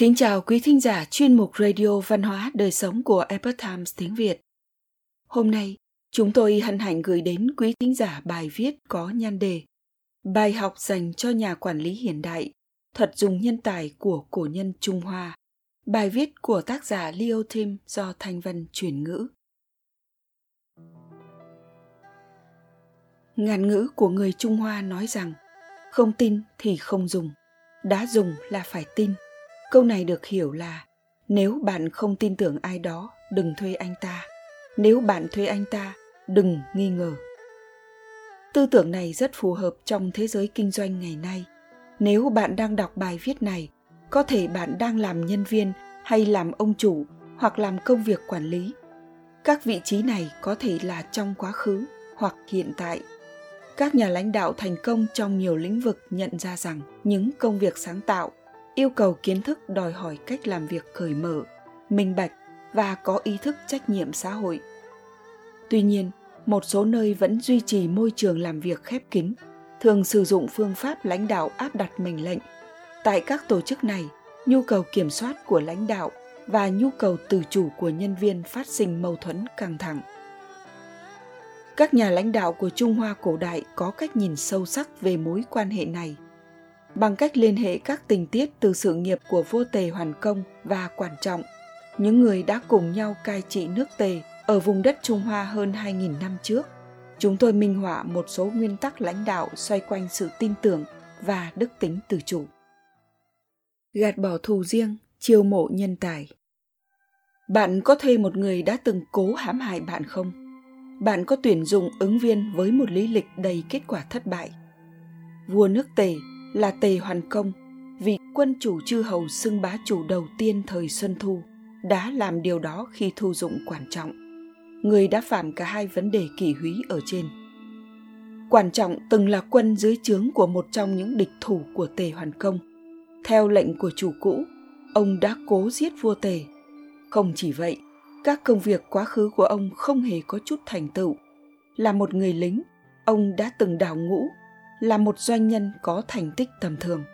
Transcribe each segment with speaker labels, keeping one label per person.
Speaker 1: Kính chào quý thính giả chuyên mục Radio Văn hóa Đời Sống của Epoch Times tiếng Việt. Hôm nay, chúng tôi hân hạnh gửi đến quý thính giả bài viết có nhan đề Bài học dành cho nhà quản lý hiện đại, thuật dùng nhân tài của cổ nhân Trung Hoa. Bài viết của tác giả Leo Tim do Thanh Vân chuyển ngữ. Ngàn ngữ của người Trung Hoa nói rằng không tin thì không dùng, đã dùng là phải tin – câu này được hiểu là nếu bạn không tin tưởng ai đó, đừng thuê anh ta. Nếu bạn thuê anh ta, đừng nghi ngờ. Tư tưởng này rất phù hợp trong thế giới kinh doanh ngày nay. Nếu bạn đang đọc bài viết này, có thể bạn đang làm nhân viên hay làm ông chủ hoặc làm công việc quản lý. Các vị trí này có thể là trong quá khứ hoặc hiện tại. Các nhà lãnh đạo thành công trong nhiều lĩnh vực nhận ra rằng những công việc sáng tạo yêu cầu kiến thức đòi hỏi cách làm việc cởi mở, minh bạch và có ý thức trách nhiệm xã hội. Tuy nhiên, một số nơi vẫn duy trì môi trường làm việc khép kín, thường sử dụng phương pháp lãnh đạo áp đặt mệnh lệnh. Tại các tổ chức này, nhu cầu kiểm soát của lãnh đạo và nhu cầu tự chủ của nhân viên phát sinh mâu thuẫn căng thẳng. Các nhà lãnh đạo của trung hoa cổ đại có cách nhìn sâu sắc về mối quan hệ này bằng cách liên hệ các tình tiết từ sự nghiệp của vua Tề Hoàn Công và Quản Trọng, những người đã cùng nhau cai trị nước Tề ở vùng đất Trung Hoa hơn 2.000 năm trước. Chúng tôi minh họa một số nguyên tắc lãnh đạo xoay quanh sự tin tưởng và đức tính tự chủ. Gạt bỏ thù riêng, chiêu mộ nhân tài. Bạn có thuê một người đã từng cố hãm hại bạn không? Bạn có tuyển dụng ứng viên với một lý lịch đầy kết quả thất bại? Vua nước Tề là Tề Hoàn Công, vị quân chủ chư hầu xưng bá chủ đầu tiên thời Xuân Thu, đã làm điều đó khi thu dụng quan trọng. Người đã phạm cả hai vấn đề kỷ húy ở trên. Quan trọng từng là quân dưới trướng của một trong những địch thủ của Tề Hoàn Công. Theo lệnh của chủ cũ, ông đã cố giết vua Tề. Không chỉ vậy, các công việc quá khứ của ông không hề có chút thành tựu. Là một người lính, ông đã từng đào ngũ là một doanh nhân có thành tích tầm thường.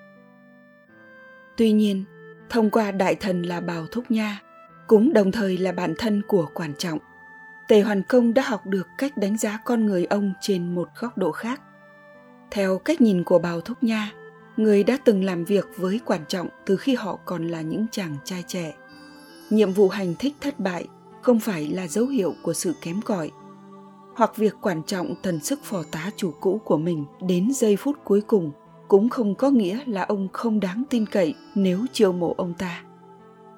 Speaker 1: Tuy nhiên, thông qua đại thần là Bào Thúc Nha, cũng đồng thời là bạn thân của quản trọng, Tề Hoàn Công đã học được cách đánh giá con người ông trên một góc độ khác. Theo cách nhìn của Bào Thúc Nha, người đã từng làm việc với quản trọng từ khi họ còn là những chàng trai trẻ. Nhiệm vụ hành thích thất bại không phải là dấu hiệu của sự kém cỏi hoặc việc quan trọng thần sức phò tá chủ cũ của mình đến giây phút cuối cùng cũng không có nghĩa là ông không đáng tin cậy nếu chiêu mộ ông ta.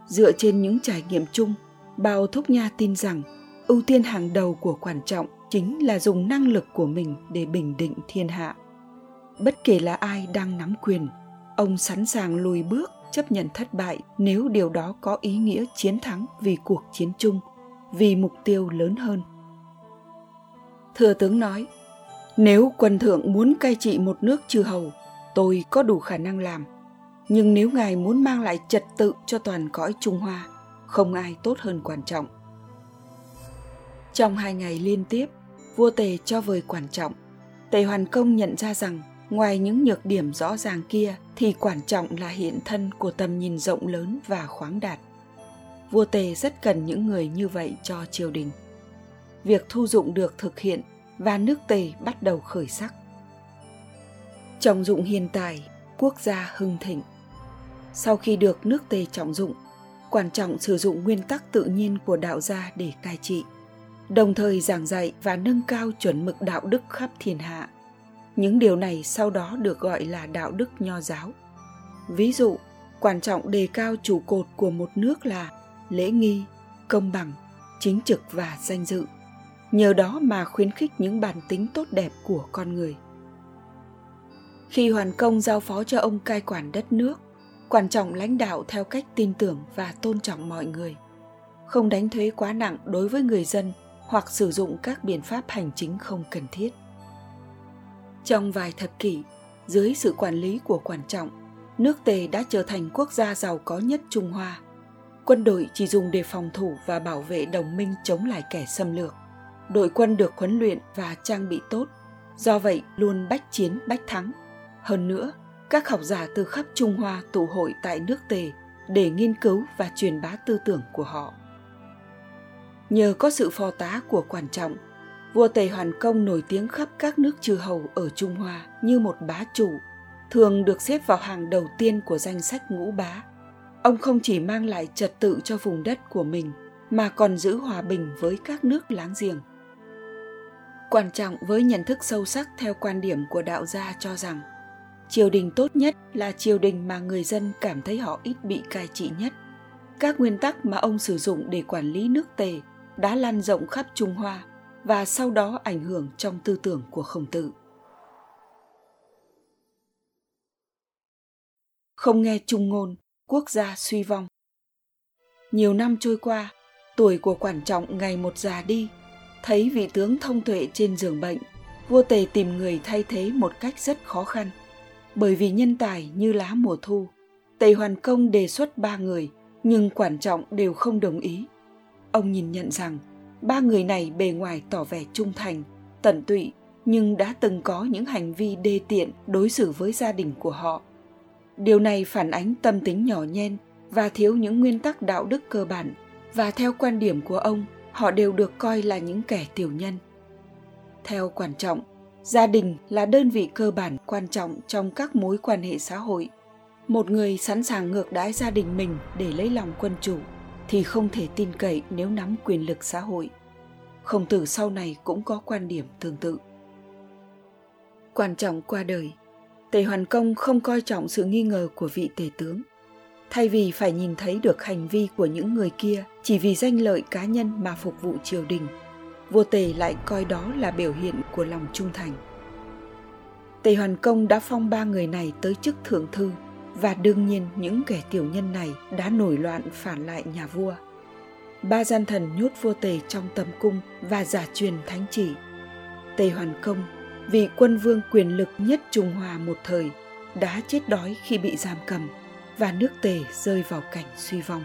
Speaker 1: Dựa trên những trải nghiệm chung, Bao Thúc Nha tin rằng ưu tiên hàng đầu của quan trọng chính là dùng năng lực của mình để bình định thiên hạ. Bất kể là ai đang nắm quyền, ông sẵn sàng lùi bước chấp nhận thất bại nếu điều đó có ý nghĩa chiến thắng vì cuộc chiến chung, vì mục tiêu lớn hơn. Thừa tướng nói, nếu quân thượng muốn cai trị một nước chư hầu, tôi có đủ khả năng làm. Nhưng nếu ngài muốn mang lại trật tự cho toàn cõi Trung Hoa, không ai tốt hơn quan trọng. Trong hai ngày liên tiếp, vua Tề cho vời quan trọng. Tề Hoàn Công nhận ra rằng ngoài những nhược điểm rõ ràng kia thì quan trọng là hiện thân của tầm nhìn rộng lớn và khoáng đạt. Vua Tề rất cần những người như vậy cho triều đình việc thu dụng được thực hiện và nước Tề bắt đầu khởi sắc. Trọng dụng hiền tài, quốc gia hưng thịnh. Sau khi được nước Tề trọng dụng, quan trọng sử dụng nguyên tắc tự nhiên của đạo gia để cai trị, đồng thời giảng dạy và nâng cao chuẩn mực đạo đức khắp thiên hạ. Những điều này sau đó được gọi là đạo đức nho giáo. Ví dụ, quan trọng đề cao trụ cột của một nước là lễ nghi, công bằng, chính trực và danh dự nhờ đó mà khuyến khích những bản tính tốt đẹp của con người. Khi hoàn công giao phó cho ông cai quản đất nước, quan trọng lãnh đạo theo cách tin tưởng và tôn trọng mọi người, không đánh thuế quá nặng đối với người dân hoặc sử dụng các biện pháp hành chính không cần thiết. Trong vài thập kỷ, dưới sự quản lý của quan trọng, nước tề đã trở thành quốc gia giàu có nhất trung hoa. Quân đội chỉ dùng để phòng thủ và bảo vệ đồng minh chống lại kẻ xâm lược đội quân được huấn luyện và trang bị tốt, do vậy luôn bách chiến bách thắng. Hơn nữa, các học giả từ khắp Trung Hoa tụ hội tại nước Tề để nghiên cứu và truyền bá tư tưởng của họ. Nhờ có sự phò tá của quan trọng, vua Tề Hoàn Công nổi tiếng khắp các nước chư hầu ở Trung Hoa như một bá chủ, thường được xếp vào hàng đầu tiên của danh sách ngũ bá. Ông không chỉ mang lại trật tự cho vùng đất của mình, mà còn giữ hòa bình với các nước láng giềng. Quan trọng với nhận thức sâu sắc theo quan điểm của đạo gia cho rằng triều đình tốt nhất là triều đình mà người dân cảm thấy họ ít bị cai trị nhất. Các nguyên tắc mà ông sử dụng để quản lý nước Tề đã lan rộng khắp Trung Hoa và sau đó ảnh hưởng trong tư tưởng của Khổng Tử. Không nghe trung ngôn, quốc gia suy vong. Nhiều năm trôi qua, tuổi của quản trọng ngày một già đi, thấy vị tướng thông tuệ trên giường bệnh, vua Tề tìm người thay thế một cách rất khó khăn. Bởi vì nhân tài như lá mùa thu, Tề Hoàn Công đề xuất ba người, nhưng quản trọng đều không đồng ý. Ông nhìn nhận rằng ba người này bề ngoài tỏ vẻ trung thành, tận tụy nhưng đã từng có những hành vi đê tiện đối xử với gia đình của họ. Điều này phản ánh tâm tính nhỏ nhen và thiếu những nguyên tắc đạo đức cơ bản và theo quan điểm của ông, họ đều được coi là những kẻ tiểu nhân. Theo quan trọng, gia đình là đơn vị cơ bản quan trọng trong các mối quan hệ xã hội. Một người sẵn sàng ngược đãi gia đình mình để lấy lòng quân chủ thì không thể tin cậy nếu nắm quyền lực xã hội. Khổng tử sau này cũng có quan điểm tương tự. Quan trọng qua đời, Tề Hoàn Công không coi trọng sự nghi ngờ của vị tể tướng. Thay vì phải nhìn thấy được hành vi của những người kia chỉ vì danh lợi cá nhân mà phục vụ triều đình, vua Tề lại coi đó là biểu hiện của lòng trung thành. Tề Hoàn Công đã phong ba người này tới chức thượng thư và đương nhiên những kẻ tiểu nhân này đã nổi loạn phản lại nhà vua. Ba gian thần nhốt vua Tề trong tầm cung và giả truyền thánh chỉ. Tề Hoàn Công, vị quân vương quyền lực nhất Trung Hoa một thời, đã chết đói khi bị giam cầm và nước Tề rơi vào cảnh suy vong.